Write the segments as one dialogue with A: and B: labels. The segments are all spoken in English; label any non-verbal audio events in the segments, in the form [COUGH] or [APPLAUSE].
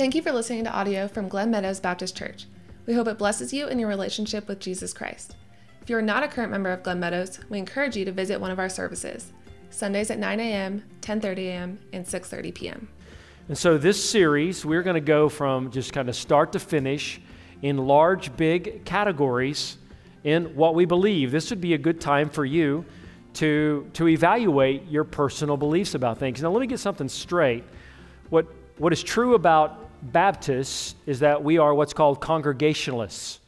A: Thank you for listening to audio from Glen Meadows Baptist Church. We hope it blesses you in your relationship with Jesus Christ. If you are not a current member of Glen Meadows, we encourage you to visit one of our services. Sundays at 9 a.m., 10:30 a.m., and 6:30 p.m.
B: And so this series, we're going to go from just kind of start to finish in large, big categories in what we believe. This would be a good time for you to, to evaluate your personal beliefs about things. Now, let me get something straight. What, what is true about Baptists is that we are what's called congregationalists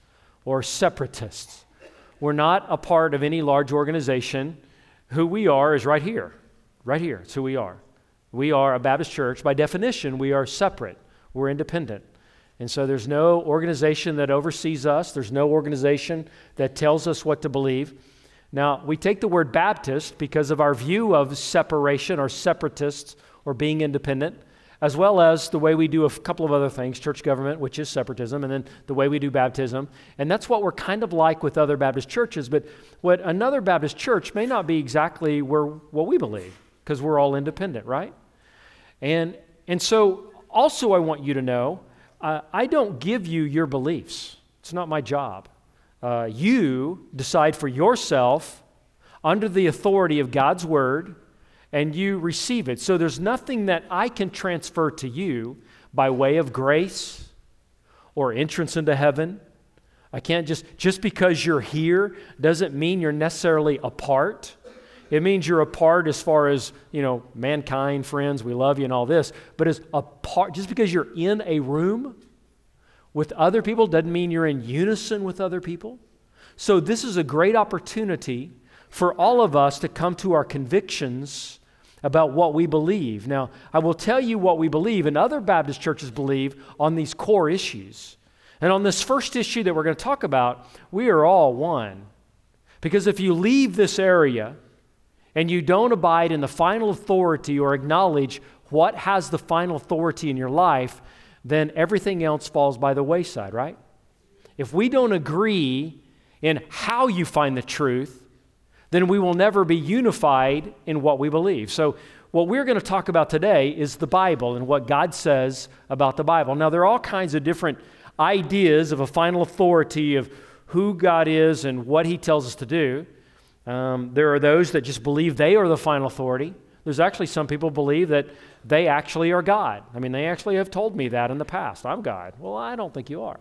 B: or separatists. We're not a part of any large organization. Who we are is right here. Right here. It's who we are. We are a Baptist church. By definition, we are separate, we're independent. And so there's no organization that oversees us, there's no organization that tells us what to believe. Now, we take the word Baptist because of our view of separation or separatists or being independent, as well as the way we do a couple of other things church government, which is separatism, and then the way we do baptism. And that's what we're kind of like with other Baptist churches. But what another Baptist church may not be exactly where, what we believe because we're all independent, right? And, and so, also, I want you to know uh, I don't give you your beliefs, it's not my job uh, you decide for yourself under the authority of God's word and you receive it. So there's nothing that I can transfer to you by way of grace or entrance into heaven. I can't just, just because you're here doesn't mean you're necessarily apart. It means you're apart as far as, you know, mankind, friends, we love you and all this. But as a part, just because you're in a room with other people doesn't mean you're in unison with other people. So, this is a great opportunity for all of us to come to our convictions about what we believe. Now, I will tell you what we believe, and other Baptist churches believe on these core issues. And on this first issue that we're going to talk about, we are all one. Because if you leave this area and you don't abide in the final authority or acknowledge what has the final authority in your life, then everything else falls by the wayside, right? If we don't agree in how you find the truth, then we will never be unified in what we believe. So, what we're going to talk about today is the Bible and what God says about the Bible. Now, there are all kinds of different ideas of a final authority of who God is and what He tells us to do. Um, there are those that just believe they are the final authority. There's actually some people believe that they actually are God. I mean, they actually have told me that in the past. I'm God. Well, I don't think you are.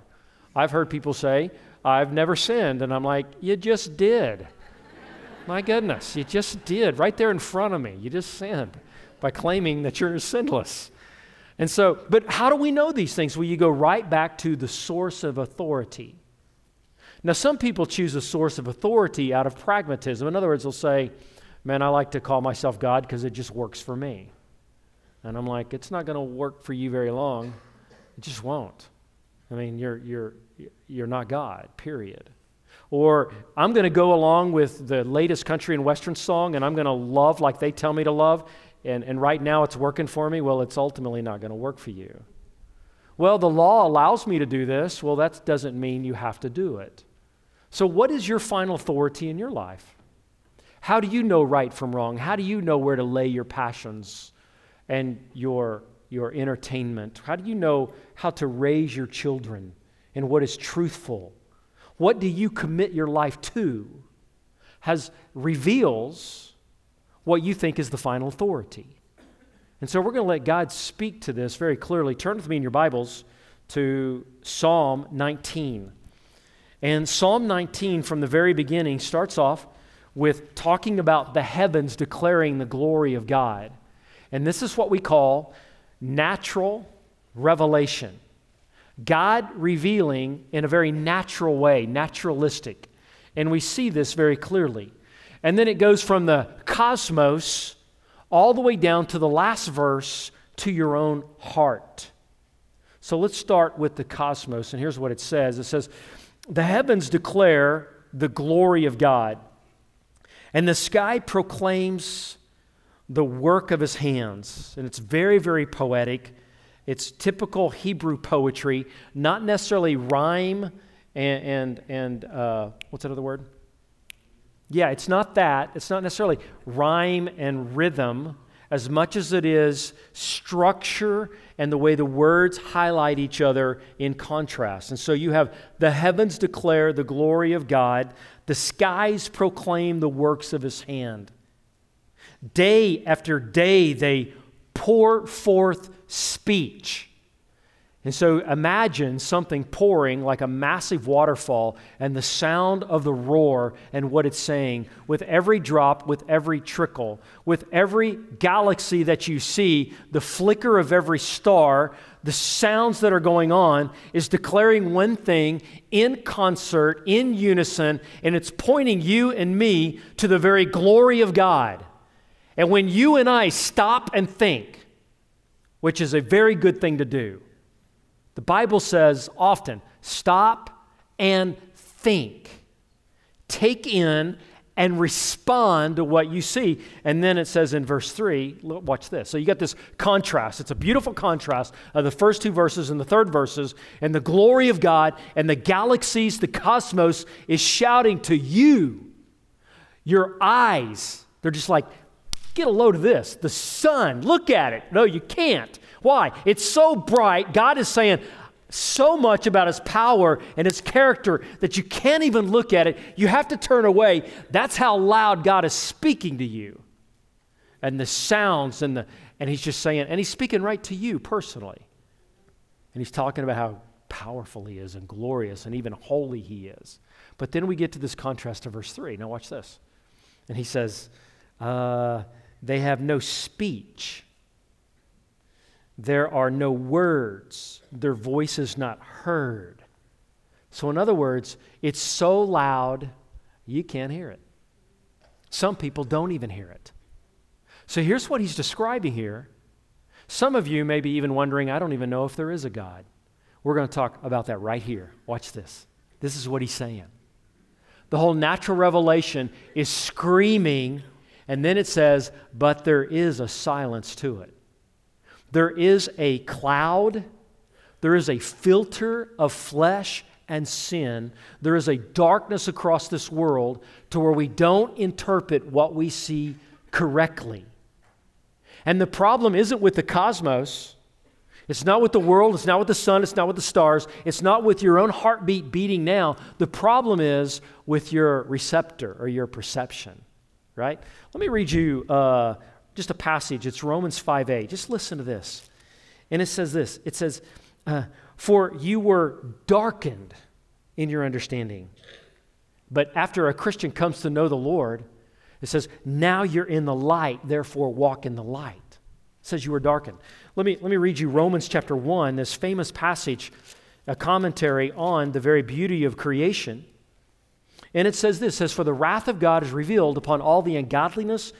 B: I've heard people say, I've never sinned. And I'm like, you just did. My goodness, you just did right there in front of me. You just sinned by claiming that you're sinless. And so, but how do we know these things? Well, you go right back to the source of authority. Now, some people choose a source of authority out of pragmatism. In other words, they'll say, Man, I like to call myself God because it just works for me. And I'm like, it's not going to work for you very long. It just won't. I mean, you're, you're, you're not God, period. Or I'm going to go along with the latest country and western song and I'm going to love like they tell me to love, and, and right now it's working for me. Well, it's ultimately not going to work for you. Well, the law allows me to do this. Well, that doesn't mean you have to do it. So, what is your final authority in your life? How do you know right from wrong? How do you know where to lay your passions and your, your entertainment? How do you know how to raise your children and what is truthful? What do you commit your life to? Has reveals what you think is the final authority. And so we're going to let God speak to this very clearly. Turn with me in your Bibles to Psalm 19. And Psalm 19, from the very beginning, starts off with talking about the heavens declaring the glory of God. And this is what we call natural revelation. God revealing in a very natural way, naturalistic. And we see this very clearly. And then it goes from the cosmos all the way down to the last verse to your own heart. So let's start with the cosmos. And here's what it says it says, The heavens declare the glory of God and the sky proclaims the work of his hands. And it's very, very poetic. It's typical Hebrew poetry, not necessarily rhyme and, and, and uh, what's that other word? Yeah, it's not that. It's not necessarily rhyme and rhythm as much as it is structure and the way the words highlight each other in contrast. And so you have the heavens declare the glory of God, the skies proclaim the works of his hand. Day after day, they pour forth speech. And so imagine something pouring like a massive waterfall and the sound of the roar and what it's saying with every drop, with every trickle, with every galaxy that you see, the flicker of every star, the sounds that are going on is declaring one thing in concert, in unison, and it's pointing you and me to the very glory of God. And when you and I stop and think, which is a very good thing to do, the Bible says often stop and think. Take in and respond to what you see. And then it says in verse 3, watch this. So you got this contrast. It's a beautiful contrast of the first two verses and the third verses, and the glory of God and the galaxies, the cosmos is shouting to you. Your eyes, they're just like, get a load of this. The sun, look at it. No, you can't. Why? It's so bright. God is saying so much about his power and his character that you can't even look at it. You have to turn away. That's how loud God is speaking to you. And the sounds and the and he's just saying and he's speaking right to you personally. And he's talking about how powerful he is and glorious and even holy he is. But then we get to this contrast to verse 3. Now, watch this. And he says, uh, They have no speech. There are no words, their voice is not heard. So, in other words, it's so loud you can't hear it. Some people don't even hear it. So, here's what he's describing here. Some of you may be even wondering, I don't even know if there is a God. We're going to talk about that right here. Watch this. This is what he's saying. The whole natural revelation is screaming, and then it says, but there is a silence to it. There is a cloud, there is a filter of flesh and sin. There is a darkness across this world to where we don't interpret what we see correctly. And the problem isn't with the cosmos. It's not with the world, it's not with the sun, it's not with the stars, it's not with your own heartbeat beating now. The problem is with your receptor or your perception, right? Let me read you uh, just a passage. It's Romans 5a. Just listen to this. And it says this it says, uh, For you were darkened in your understanding. But after a Christian comes to know the Lord, it says, Now you're in the light, therefore walk in the light. It says you were darkened. Let me, let me read you Romans chapter 1, this famous passage, a commentary on the very beauty of creation. And it says this says, For the wrath of God is revealed upon all the ungodliness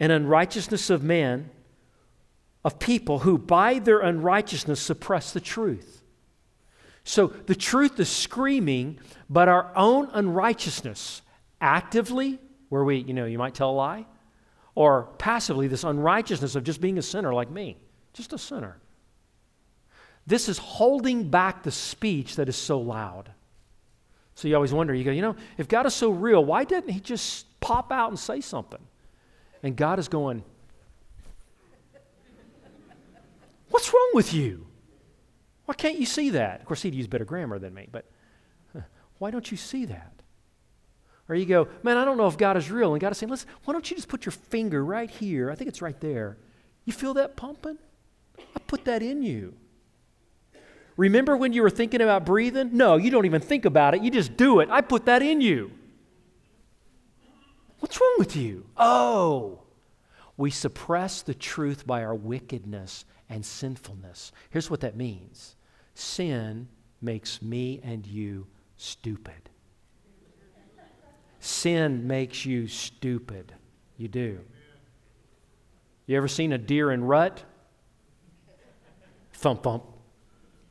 B: and unrighteousness of man, of people who by their unrighteousness suppress the truth. So the truth is screaming, but our own unrighteousness, actively, where we, you know, you might tell a lie, or passively, this unrighteousness of just being a sinner like me, just a sinner. This is holding back the speech that is so loud. So you always wonder, you go, you know, if God is so real, why didn't He just pop out and say something? And God is going, What's wrong with you? Why can't you see that? Of course, he'd use better grammar than me, but [LAUGHS] why don't you see that? Or you go, Man, I don't know if God is real. And God is saying, Listen, why don't you just put your finger right here? I think it's right there. You feel that pumping? I put that in you. Remember when you were thinking about breathing? No, you don't even think about it. You just do it. I put that in you. What's wrong with you? Oh, we suppress the truth by our wickedness and sinfulness. Here's what that means sin makes me and you stupid. Sin makes you stupid. You do. You ever seen a deer in rut? Thump, thump.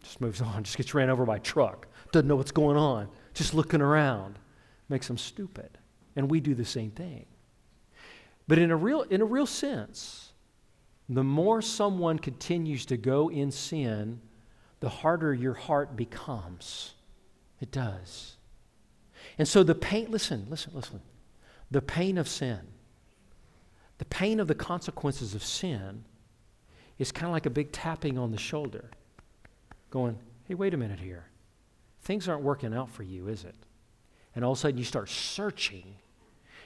B: Just moves on, just gets ran over by a truck. Doesn't know what's going on. Just looking around. Makes them stupid. And we do the same thing. But in a real, in a real sense, the more someone continues to go in sin, the harder your heart becomes. It does. And so the pain, listen, listen, listen. The pain of sin, the pain of the consequences of sin is kind of like a big tapping on the shoulder, going, hey, wait a minute here. Things aren't working out for you, is it? And all of a sudden you start searching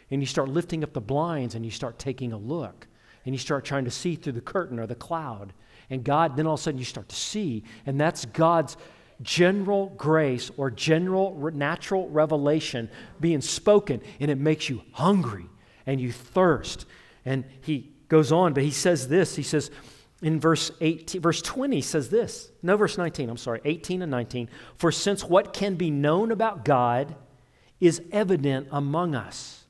B: and you start lifting up the blinds and you start taking a look and you start trying to see through the curtain or the cloud. And God, then all of a sudden you start to see, and that's God's general grace or general natural revelation being spoken, and it makes you hungry and you thirst. And he goes on, but he says this. He says in verse 18, verse 20 says this. No, verse 19, I'm sorry, 18 and 19. For since what can be known about God is evident among us,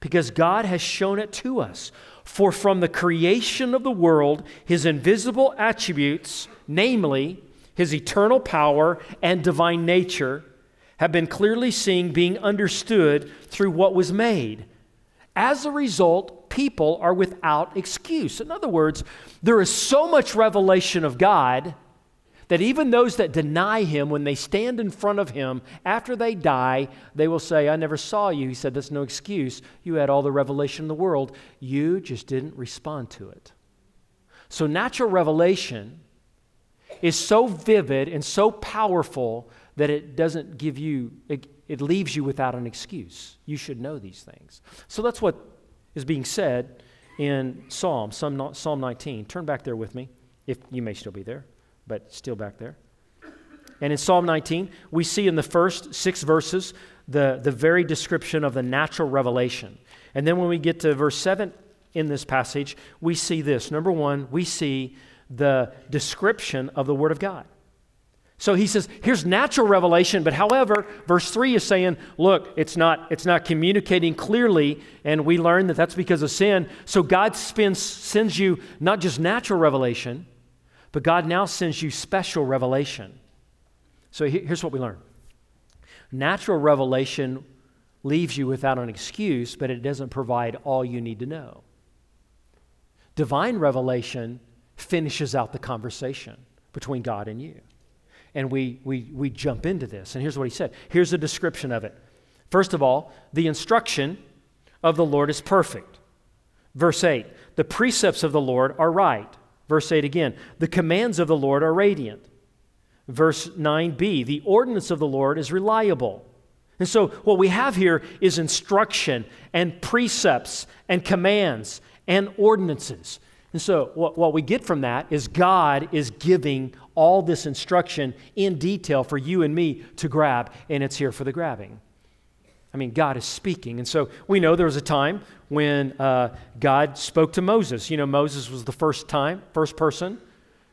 B: because God has shown it to us. For from the creation of the world, his invisible attributes, namely, his eternal power and divine nature, have been clearly seen, being understood through what was made. As a result, people are without excuse. In other words, there is so much revelation of God that even those that deny him, when they stand in front of him after they die, they will say, I never saw you. He said, That's no excuse. You had all the revelation in the world. You just didn't respond to it. So, natural revelation is so vivid and so powerful that it doesn't give you, it, leaves you without an excuse. You should know these things. So, that's what is being said in Psalm, Psalm 19. Turn back there with me, if you may still be there but still back there. And in Psalm 19, we see in the first six verses the, the very description of the natural revelation. And then when we get to verse 7 in this passage, we see this. Number one, we see the description of the Word of God. So he says, here's natural revelation, but however, verse 3 is saying, look, it's not, it's not communicating clearly, and we learn that that's because of sin. So God spends, sends you not just natural revelation, but God now sends you special revelation. So here's what we learn natural revelation leaves you without an excuse, but it doesn't provide all you need to know. Divine revelation finishes out the conversation between God and you. And we, we, we jump into this. And here's what he said. Here's a description of it. First of all, the instruction of the Lord is perfect. Verse 8 The precepts of the Lord are right. Verse 8 again, the commands of the Lord are radiant. Verse 9b, the ordinance of the Lord is reliable. And so, what we have here is instruction and precepts and commands and ordinances. And so, what, what we get from that is God is giving all this instruction in detail for you and me to grab, and it's here for the grabbing. I mean, God is speaking. And so we know there was a time when uh, God spoke to Moses. You know, Moses was the first time, first person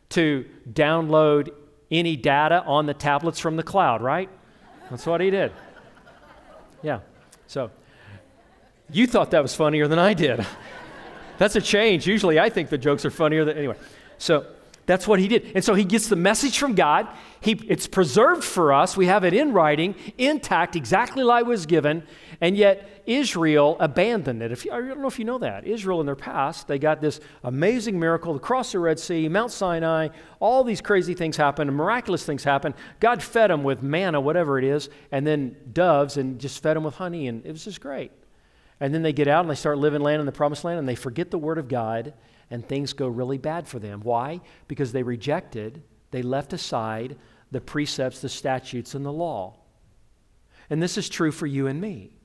B: to download any data on the tablets from the cloud, right? That's what he did. Yeah. So you thought that was funnier than I did. [LAUGHS] That's a change. Usually I think the jokes are funnier than, anyway. So that's what he did. And so he gets the message from God. He, it's preserved for us. We have it in writing, intact, exactly like it was given. And yet Israel abandoned it. If you, I don't know if you know that. Israel in their past, they got this amazing miracle across the Red Sea, Mount Sinai, all these crazy things happened, miraculous things happened. God fed them with manna, whatever it is, and then doves, and just fed them with honey, and it was just great. And then they get out and they start living land in the promised land, and they forget the word of God and things go really bad for them. Why? Because they rejected, they left aside the precepts, the statutes, and the law. And this is true for you and me.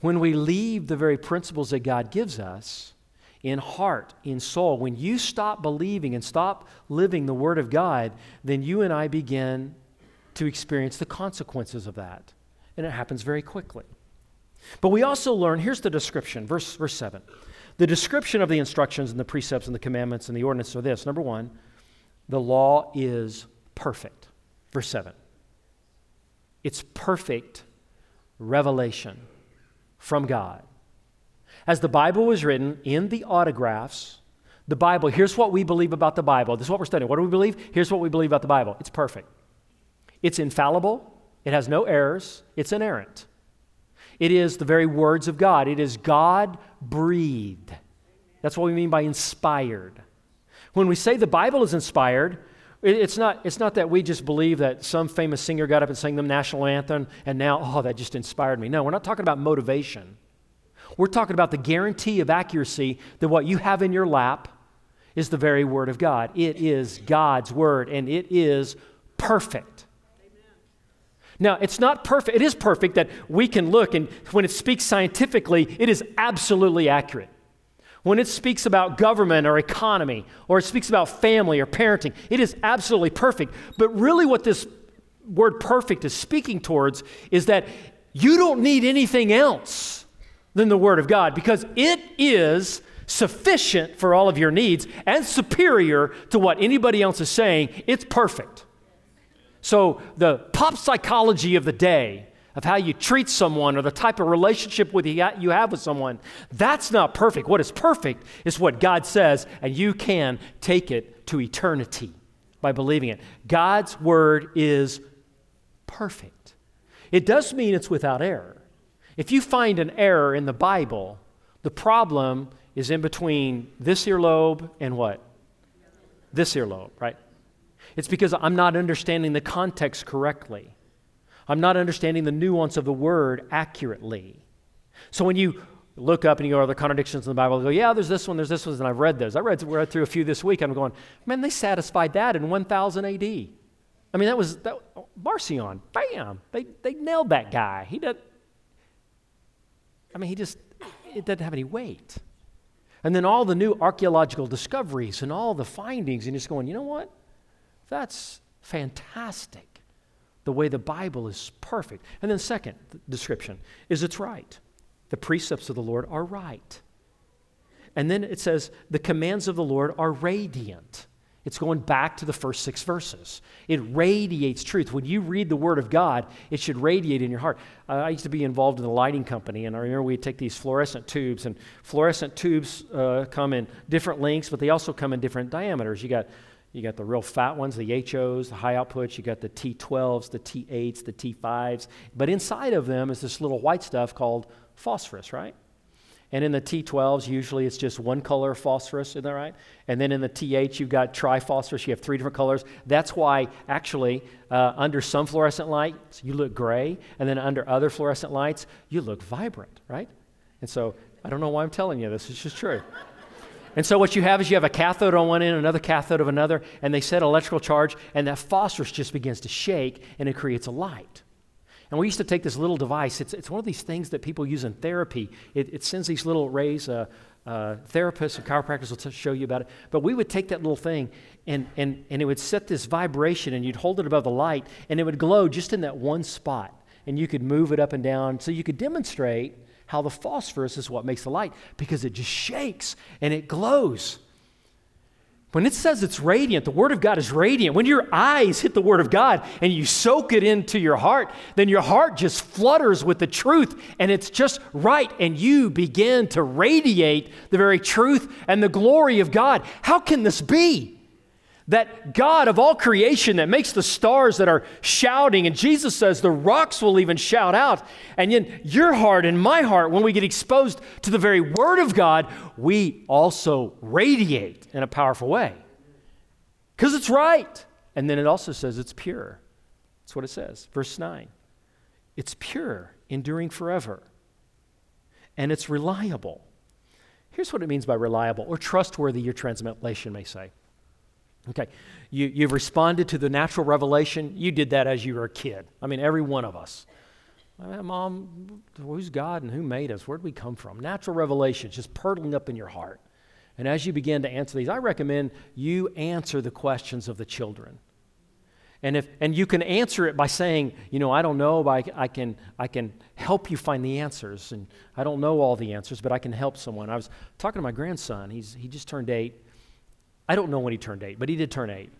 B: When we leave the very principles that God gives us in heart, in soul, when you stop believing and stop living the Word of God, then you and I begin to experience the consequences of that. And it happens very quickly. But we also learn here's the description, verse, verse 7. The description of the instructions and the precepts and the commandments and the ordinance are this. Number one, the law is perfect. Verse 7. It's perfect revelation from God. As the Bible was written in the autographs, the Bible, here's what we believe about the Bible. This is what we're studying. What do we believe? Here's what we believe about the Bible it's perfect, it's infallible, it has no errors, it's inerrant. It is the very words of God. It is God breathed. That's what we mean by inspired. When we say the Bible is inspired, it's not, it's not that we just believe that some famous singer got up and sang the national anthem and now, oh, that just inspired me. No, we're not talking about motivation. We're talking about the guarantee of accuracy that what you have in your lap is the very Word of God. It is God's Word, and it is perfect. Now, it's not perfect. It is perfect that we can look, and when it speaks scientifically, it is absolutely accurate. When it speaks about government or economy, or it speaks about family or parenting, it is absolutely perfect. But really, what this word perfect is speaking towards is that you don't need anything else than the Word of God because it is sufficient for all of your needs and superior to what anybody else is saying. It's perfect. So, the pop psychology of the day, of how you treat someone or the type of relationship with you, have with someone, that's not perfect. What is perfect is what God says, and you can take it to eternity by believing it. God's word is perfect. It does mean it's without error. If you find an error in the Bible, the problem is in between this earlobe and what? This earlobe, right? It's because I'm not understanding the context correctly. I'm not understanding the nuance of the word accurately. So when you look up and you go, are there contradictions in the Bible? Go, yeah, there's this one, there's this one, and I've read those. I read, read through a few this week. I'm going, man, they satisfied that in 1000 AD. I mean, that was that, Marcion. Bam! They, they nailed that guy. He does. I mean, he just it doesn't have any weight. And then all the new archaeological discoveries and all the findings, and just going, you know what? That's fantastic. The way the Bible is perfect. And then, second description is it's right. The precepts of the Lord are right. And then it says the commands of the Lord are radiant. It's going back to the first six verses. It radiates truth. When you read the Word of God, it should radiate in your heart. Uh, I used to be involved in the lighting company, and I remember we'd take these fluorescent tubes, and fluorescent tubes uh, come in different lengths, but they also come in different diameters. You got you got the real fat ones, the HOs, the high outputs. You got the T12s, the T8s, the T5s. But inside of them is this little white stuff called phosphorus, right? And in the T12s, usually it's just one color of phosphorus, isn't that right? And then in the T8, you've got triphosphorus, you have three different colors. That's why, actually, uh, under some fluorescent lights, you look gray, and then under other fluorescent lights, you look vibrant, right? And so, I don't know why I'm telling you this, it's just true. And so what you have is you have a cathode on one end, another cathode of another, and they set electrical charge, and that phosphorus just begins to shake, and it creates a light. And we used to take this little device. It's, it's one of these things that people use in therapy. It, it sends these little rays. Uh, uh, therapists and chiropractors will t- show you about it. But we would take that little thing and, and, and it would set this vibration, and you'd hold it above the light, and it would glow just in that one spot. And you could move it up and down so you could demonstrate how the phosphorus is what makes the light because it just shakes and it glows. When it says it's radiant, the Word of God is radiant. When your eyes hit the Word of God and you soak it into your heart, then your heart just flutters with the truth and it's just right. And you begin to radiate the very truth and the glory of God. How can this be? That God of all creation that makes the stars that are shouting, and Jesus says the rocks will even shout out. And in your heart and my heart, when we get exposed to the very Word of God, we also radiate in a powerful way. Because it's right. And then it also says it's pure. That's what it says. Verse 9. It's pure, enduring forever. And it's reliable. Here's what it means by reliable or trustworthy, your translation may say. Okay, you, you've responded to the natural revelation. You did that as you were a kid. I mean, every one of us. Mom, who's God and who made us? Where'd we come from? Natural revelation just purtling up in your heart. And as you begin to answer these, I recommend you answer the questions of the children. And, if, and you can answer it by saying, you know, I don't know, but I, I, can, I can help you find the answers. And I don't know all the answers, but I can help someone. I was talking to my grandson. He's, he just turned eight. I don't know when he turned eight, but he did turn eight.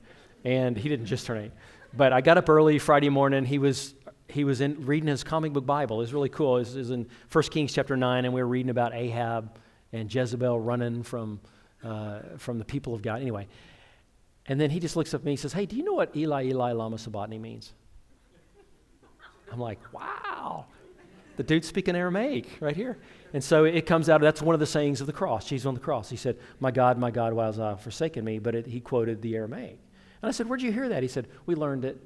B: And he didn't just turn eight. But I got up early Friday morning. He was, he was in, reading his comic book Bible. It was really cool. It was, in 1 Kings chapter 9, and we were reading about Ahab and Jezebel running from, uh, from the people of God. Anyway, and then he just looks up at me and says, Hey, do you know what Eli, Eli, Lama Sabachthani means? I'm like, Wow. The dude's speaking Aramaic right here. And so it comes out, that's one of the sayings of the cross. Jesus on the cross. He said, My God, my God, why hast thou forsaken me? But it, he quoted the Aramaic. And I said, Where'd you hear that? He said, We learned it.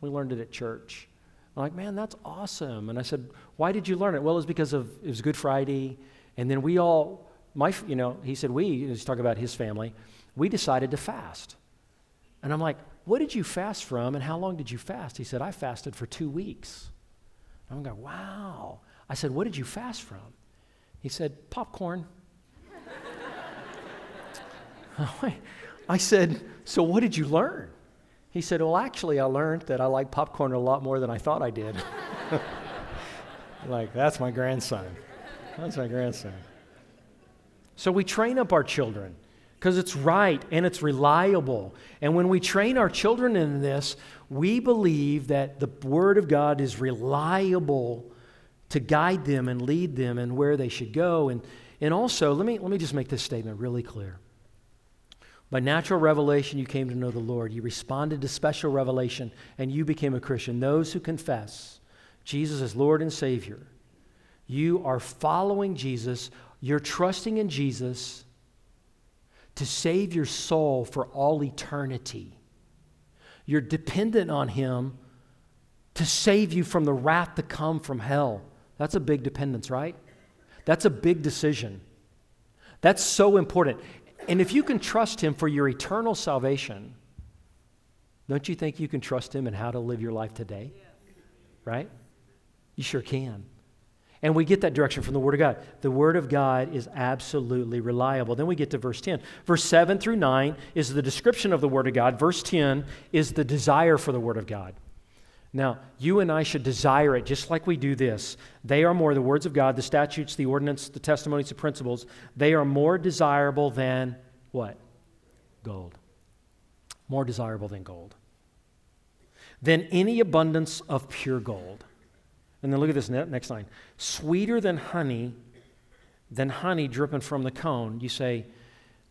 B: We learned it at church. I'm like, Man, that's awesome. And I said, Why did you learn it? Well, it was because of, it was Good Friday. And then we all, my, you know, he said, we, he's talking about his family, we decided to fast. And I'm like, what did you fast from and how long did you fast? He said, I fasted for two weeks. And I'm going, wow. I said, what did you fast from? He said, popcorn. [LAUGHS] I said, so what did you learn? He said, well, actually, I learned that I like popcorn a lot more than I thought I did. [LAUGHS] like, that's my grandson. That's my grandson. So we train up our children because it's right and it's reliable. And when we train our children in this, we believe that the Word of God is reliable to guide them and lead them and where they should go. And, and also, let me, let me just make this statement really clear. By natural revelation, you came to know the Lord. You responded to special revelation, and you became a Christian. Those who confess Jesus as Lord and Savior, you are following Jesus, you're trusting in Jesus to save your soul for all eternity. You're dependent on Him to save you from the wrath to come from hell. That's a big dependence, right? That's a big decision. That's so important. And if you can trust Him for your eternal salvation, don't you think you can trust Him in how to live your life today? Right? You sure can. And we get that direction from the Word of God. The Word of God is absolutely reliable. Then we get to verse 10. Verse 7 through 9 is the description of the Word of God. Verse 10 is the desire for the Word of God. Now, you and I should desire it just like we do this. They are more the words of God, the statutes, the ordinance, the testimonies, the principles. They are more desirable than what? Gold. More desirable than gold. Than any abundance of pure gold. And then look at this next line. Sweeter than honey, than honey dripping from the cone. You say,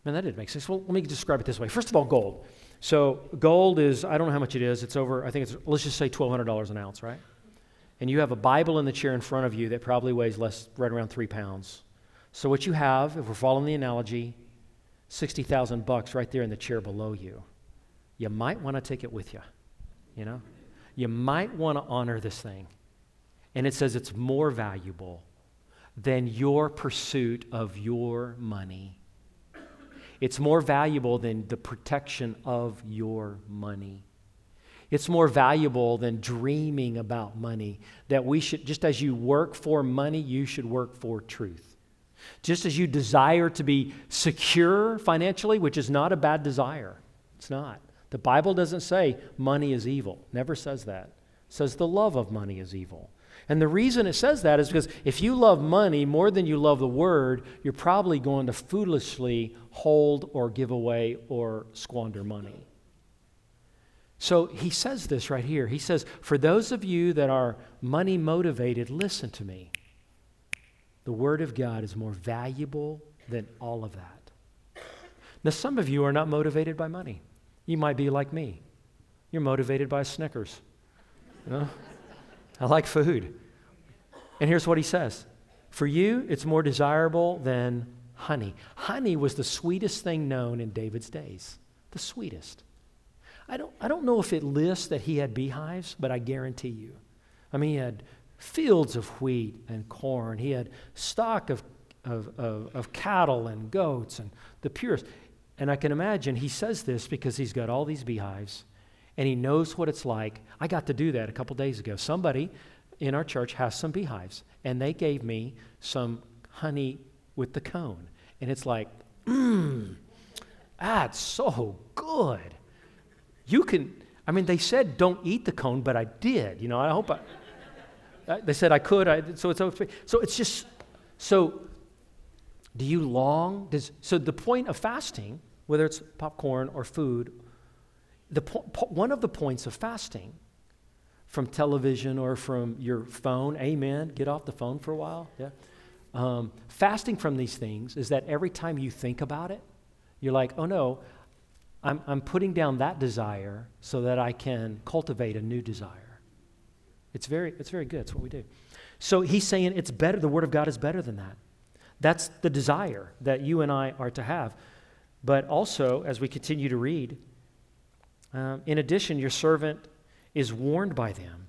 B: man, that didn't make sense. Well, let me describe it this way. First of all, gold. So gold is, I don't know how much it is. It's over, I think it's, let's just say $1,200 an ounce, right? And you have a Bible in the chair in front of you that probably weighs less, right around three pounds. So what you have, if we're following the analogy, 60,000 bucks right there in the chair below you. You might want to take it with you, you know? You might want to honor this thing. And it says it's more valuable than your pursuit of your money it's more valuable than the protection of your money. It's more valuable than dreaming about money. That we should, just as you work for money, you should work for truth. Just as you desire to be secure financially, which is not a bad desire, it's not. The Bible doesn't say money is evil, never says that. It says the love of money is evil. And the reason it says that is because if you love money more than you love the word, you're probably going to foolishly hold or give away or squander money. So he says this right here. He says, For those of you that are money motivated, listen to me. The Word of God is more valuable than all of that. Now, some of you are not motivated by money. You might be like me. You're motivated by Snickers. You know? I like food. And here's what he says For you, it's more desirable than honey. Honey was the sweetest thing known in David's days, the sweetest. I don't, I don't know if it lists that he had beehives, but I guarantee you. I mean, he had fields of wheat and corn, he had stock of, of, of, of cattle and goats and the purest. And I can imagine he says this because he's got all these beehives and he knows what it's like. I got to do that a couple days ago. Somebody in our church has some beehives, and they gave me some honey with the cone. And it's like, mmm, that's so good. You can, I mean, they said don't eat the cone, but I did. You know, I hope I, they said I could. I, so it's. So it's just, so do you long? Does, so the point of fasting, whether it's popcorn or food the po- one of the points of fasting from television or from your phone, amen, get off the phone for a while, yeah. Um, fasting from these things is that every time you think about it, you're like, oh no, I'm, I'm putting down that desire so that I can cultivate a new desire. It's very, it's very good. It's what we do. So he's saying it's better, the Word of God is better than that. That's the desire that you and I are to have. But also, as we continue to read, um, in addition, your servant is warned by them.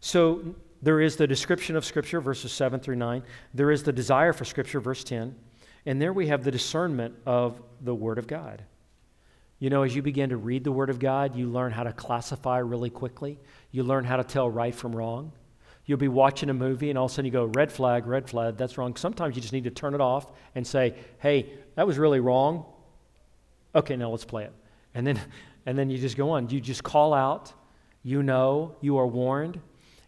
B: So there is the description of Scripture, verses 7 through 9. There is the desire for Scripture, verse 10. And there we have the discernment of the Word of God. You know, as you begin to read the Word of God, you learn how to classify really quickly. You learn how to tell right from wrong. You'll be watching a movie and all of a sudden you go, red flag, red flag, that's wrong. Sometimes you just need to turn it off and say, hey, that was really wrong. Okay, now let's play it. And then, and then you just go on. You just call out. You know, you are warned.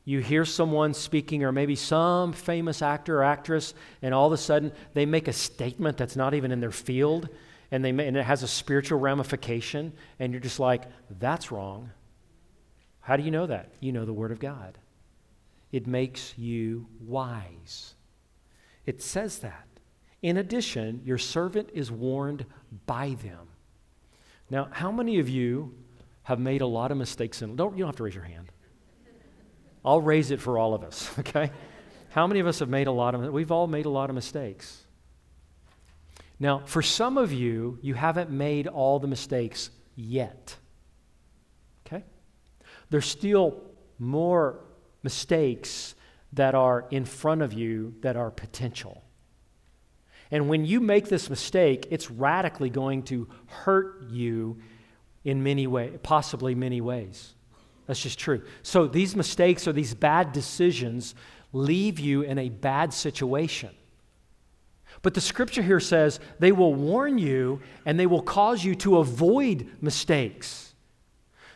B: You hear someone speaking, or maybe some famous actor or actress, and all of a sudden they make a statement that's not even in their field and, they and it has a spiritual ramification, and you're just like, that's wrong. How do you know that? You know the Word of God. It makes you wise. It says that. In addition, your servant is warned by them. Now, how many of you have made a lot of mistakes in don't you don't have to raise your hand. I'll raise it for all of us, [LAUGHS] okay? How many of us have made a lot of we've all made a lot of mistakes. Now, for some of you, you haven't made all the mistakes yet. Okay? There's still more mistakes that are in front of you that are potential. And when you make this mistake, it's radically going to hurt you in many ways, possibly many ways. That's just true. So these mistakes or these bad decisions leave you in a bad situation. But the scripture here says they will warn you and they will cause you to avoid mistakes.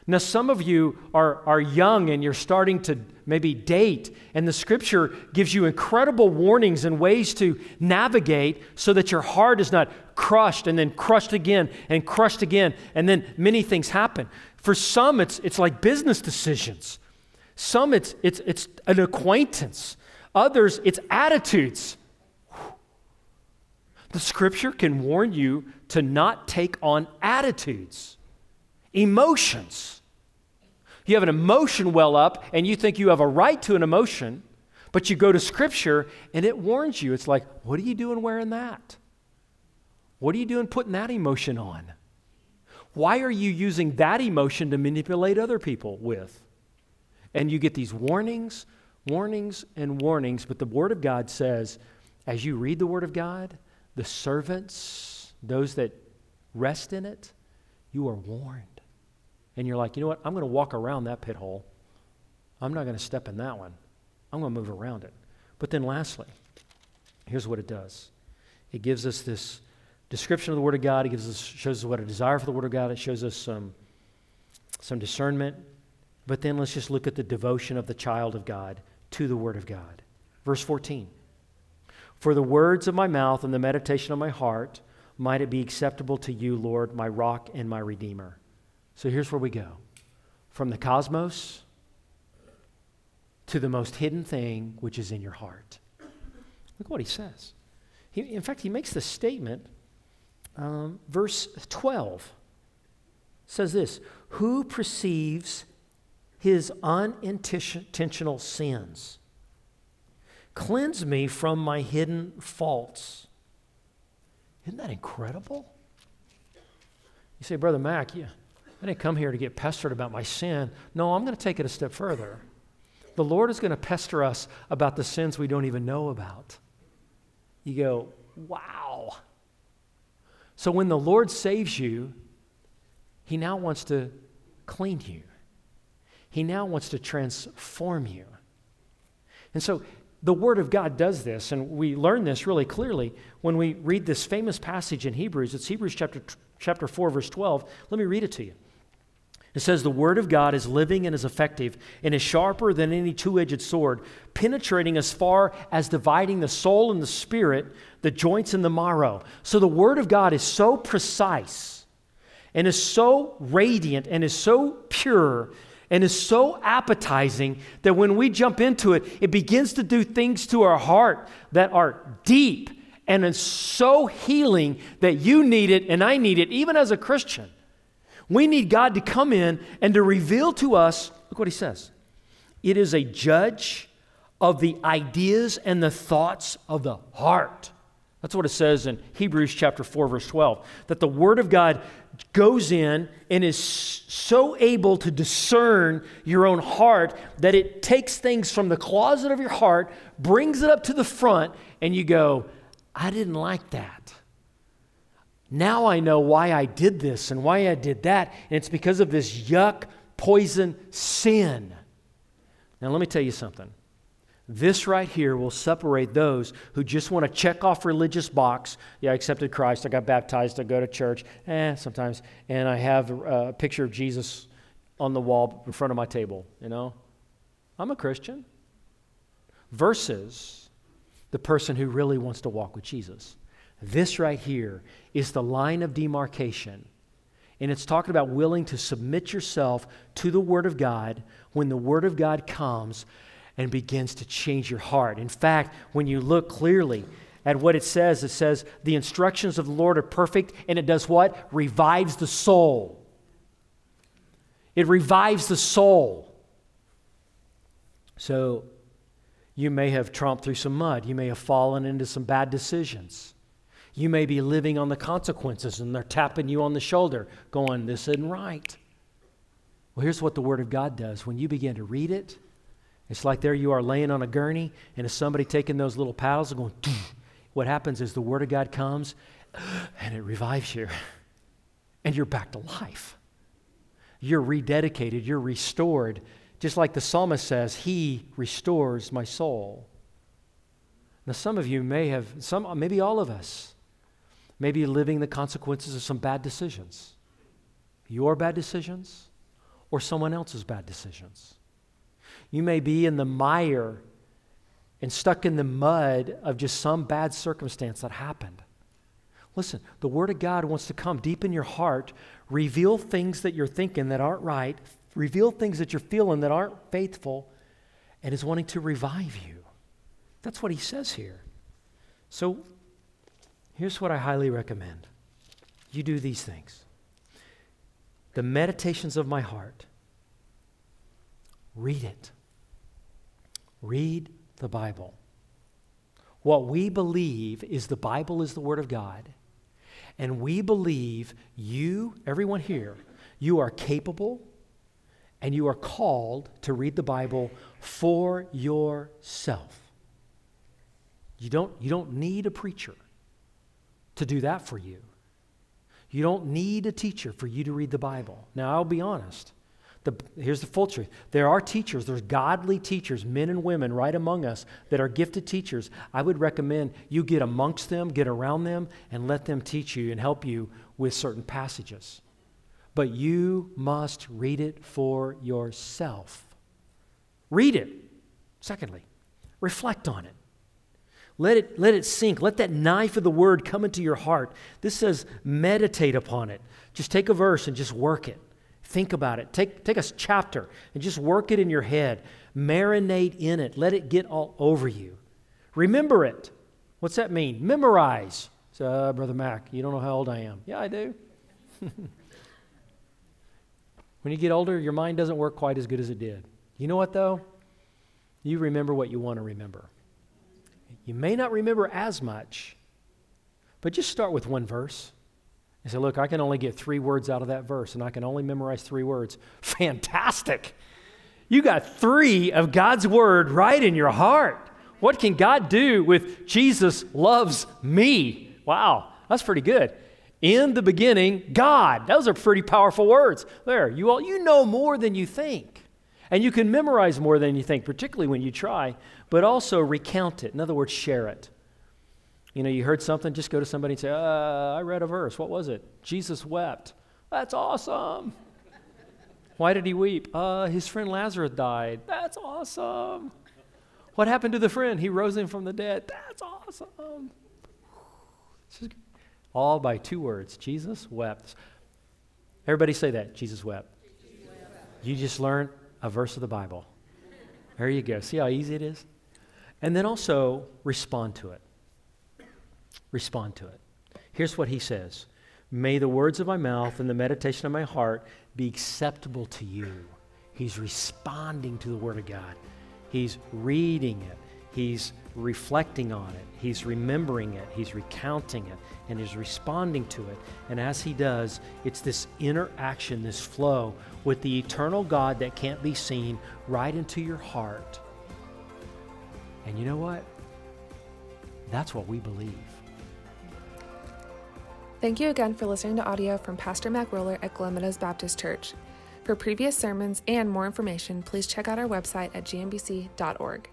B: Now, some of you are, are young and you're starting to maybe date, and the scripture gives you incredible warnings and ways to navigate so that your heart is not crushed and then crushed again and crushed again, and then many things happen. For some, it's, it's like business decisions. Some, it's, it's, it's an acquaintance. Others, it's attitudes. The scripture can warn you to not take on attitudes, emotions. You have an emotion well up and you think you have a right to an emotion, but you go to scripture and it warns you. It's like, what are you doing wearing that? What are you doing putting that emotion on? Why are you using that emotion to manipulate other people with? And you get these warnings, warnings, and warnings, but the Word of God says, as you read the Word of God, the servants, those that rest in it, you are warned. And you're like, you know what? I'm going to walk around that pit hole. I'm not going to step in that one. I'm going to move around it. But then, lastly, here's what it does it gives us this description of the Word of God. It gives us, shows us what a desire for the Word of God. It shows us some, some discernment. But then let's just look at the devotion of the child of God to the Word of God. Verse 14. For the words of my mouth and the meditation of my heart might it be acceptable to you, Lord, my rock and my redeemer. So here's where we go from the cosmos to the most hidden thing which is in your heart. Look what he says. He, in fact, he makes the statement, um, verse 12 says this Who perceives his unintentional sins? Cleanse me from my hidden faults. Isn't that incredible? You say, Brother Mac, yeah, I didn't come here to get pestered about my sin. No, I'm going to take it a step further. The Lord is going to pester us about the sins we don't even know about. You go, wow. So when the Lord saves you, He now wants to clean you, He now wants to transform you. And so the Word of God does this, and we learn this really clearly when we read this famous passage in Hebrews. It's Hebrews chapter, chapter 4, verse 12. Let me read it to you. It says, The Word of God is living and is effective and is sharper than any two edged sword, penetrating as far as dividing the soul and the spirit, the joints and the marrow. So the Word of God is so precise and is so radiant and is so pure and is so appetizing that when we jump into it, it begins to do things to our heart that are deep and is so healing that you need it and I need it, even as a Christian. We need God to come in and to reveal to us look what he says. It is a judge of the ideas and the thoughts of the heart. That's what it says in Hebrews chapter 4 verse 12 that the word of God goes in and is so able to discern your own heart that it takes things from the closet of your heart, brings it up to the front, and you go, I didn't like that. Now I know why I did this and why I did that. And it's because of this yuck, poison, sin. Now, let me tell you something. This right here will separate those who just want to check off religious box. Yeah, I accepted Christ. I got baptized. I go to church. Eh, sometimes. And I have a picture of Jesus on the wall in front of my table. You know, I'm a Christian. Versus the person who really wants to walk with Jesus. This right here is the line of demarcation. And it's talking about willing to submit yourself to the Word of God when the Word of God comes and begins to change your heart. In fact, when you look clearly at what it says, it says, the instructions of the Lord are perfect, and it does what? Revives the soul. It revives the soul. So you may have tromped through some mud. You may have fallen into some bad decisions. You may be living on the consequences, and they're tapping you on the shoulder, going, This isn't right. Well, here's what the Word of God does. When you begin to read it, it's like there you are laying on a gurney, and it's somebody taking those little paddles and going, what happens is the Word of God comes [GASPS] and it revives you, and you're back to life. You're rededicated, you're restored. Just like the psalmist says, He restores my soul. Now, some of you may have, some, maybe all of us, may be living the consequences of some bad decisions. Your bad decisions or someone else's bad decisions. You may be in the mire and stuck in the mud of just some bad circumstance that happened. Listen, the Word of God wants to come deep in your heart, reveal things that you're thinking that aren't right, reveal things that you're feeling that aren't faithful, and is wanting to revive you. That's what He says here. So, here's what I highly recommend you do these things. The meditations of my heart, read it. Read the Bible. What we believe is the Bible is the Word of God. And we believe you, everyone here, you are capable and you are called to read the Bible for yourself. You don't, you don't need a preacher to do that for you. You don't need a teacher for you to read the Bible. Now, I'll be honest. The, here's the full truth there are teachers, there's godly teachers, men and women right among us that are gifted teachers. I would recommend you get amongst them, get around them, and let them teach you and help you with certain passages. But you must read it for yourself. Read it. Secondly, reflect on it. Let it, let it sink. Let that knife of the word come into your heart. This says meditate upon it. Just take a verse and just work it. Think about it. Take, take a chapter and just work it in your head. Marinate in it. Let it get all over you. Remember it. What's that mean? Memorize. So, uh, Brother Mac, you don't know how old I am. Yeah, I do. [LAUGHS] when you get older, your mind doesn't work quite as good as it did. You know what, though? You remember what you want to remember. You may not remember as much, but just start with one verse. and say, Look, I can only get three words out of that verse, and I can only memorize three words. [LAUGHS] Fantastic. You got three of God's word right in your heart. What can God do with Jesus loves me? Wow, that's pretty good. In the beginning, God. Those are pretty powerful words. There, you all you know more than you think. And you can memorize more than you think, particularly when you try, but also recount it. In other words, share it. You know, you heard something, just go to somebody and say, uh, I read a verse. What was it? Jesus wept. That's awesome. Why did he weep? Uh, his friend Lazarus died. That's awesome. What happened to the friend? He rose him from the dead. That's awesome. All by two words Jesus wept. Everybody say that. Jesus wept. Jesus wept. You just learned a verse of the Bible. There you go. See how easy it is? And then also respond to it respond to it. Here's what he says May the words of my mouth and the meditation of my heart be acceptable to you. He's responding to the Word of God, he's reading it, he's reflecting on it, he's remembering it, he's recounting it, and he's responding to it. And as he does, it's this interaction, this flow with the eternal God that can't be seen right into your heart. And you know what? That's what we believe.
A: Thank you again for listening to audio from Pastor Mac Roller at Glen Baptist Church. For previous sermons and more information, please check out our website at gmbc.org.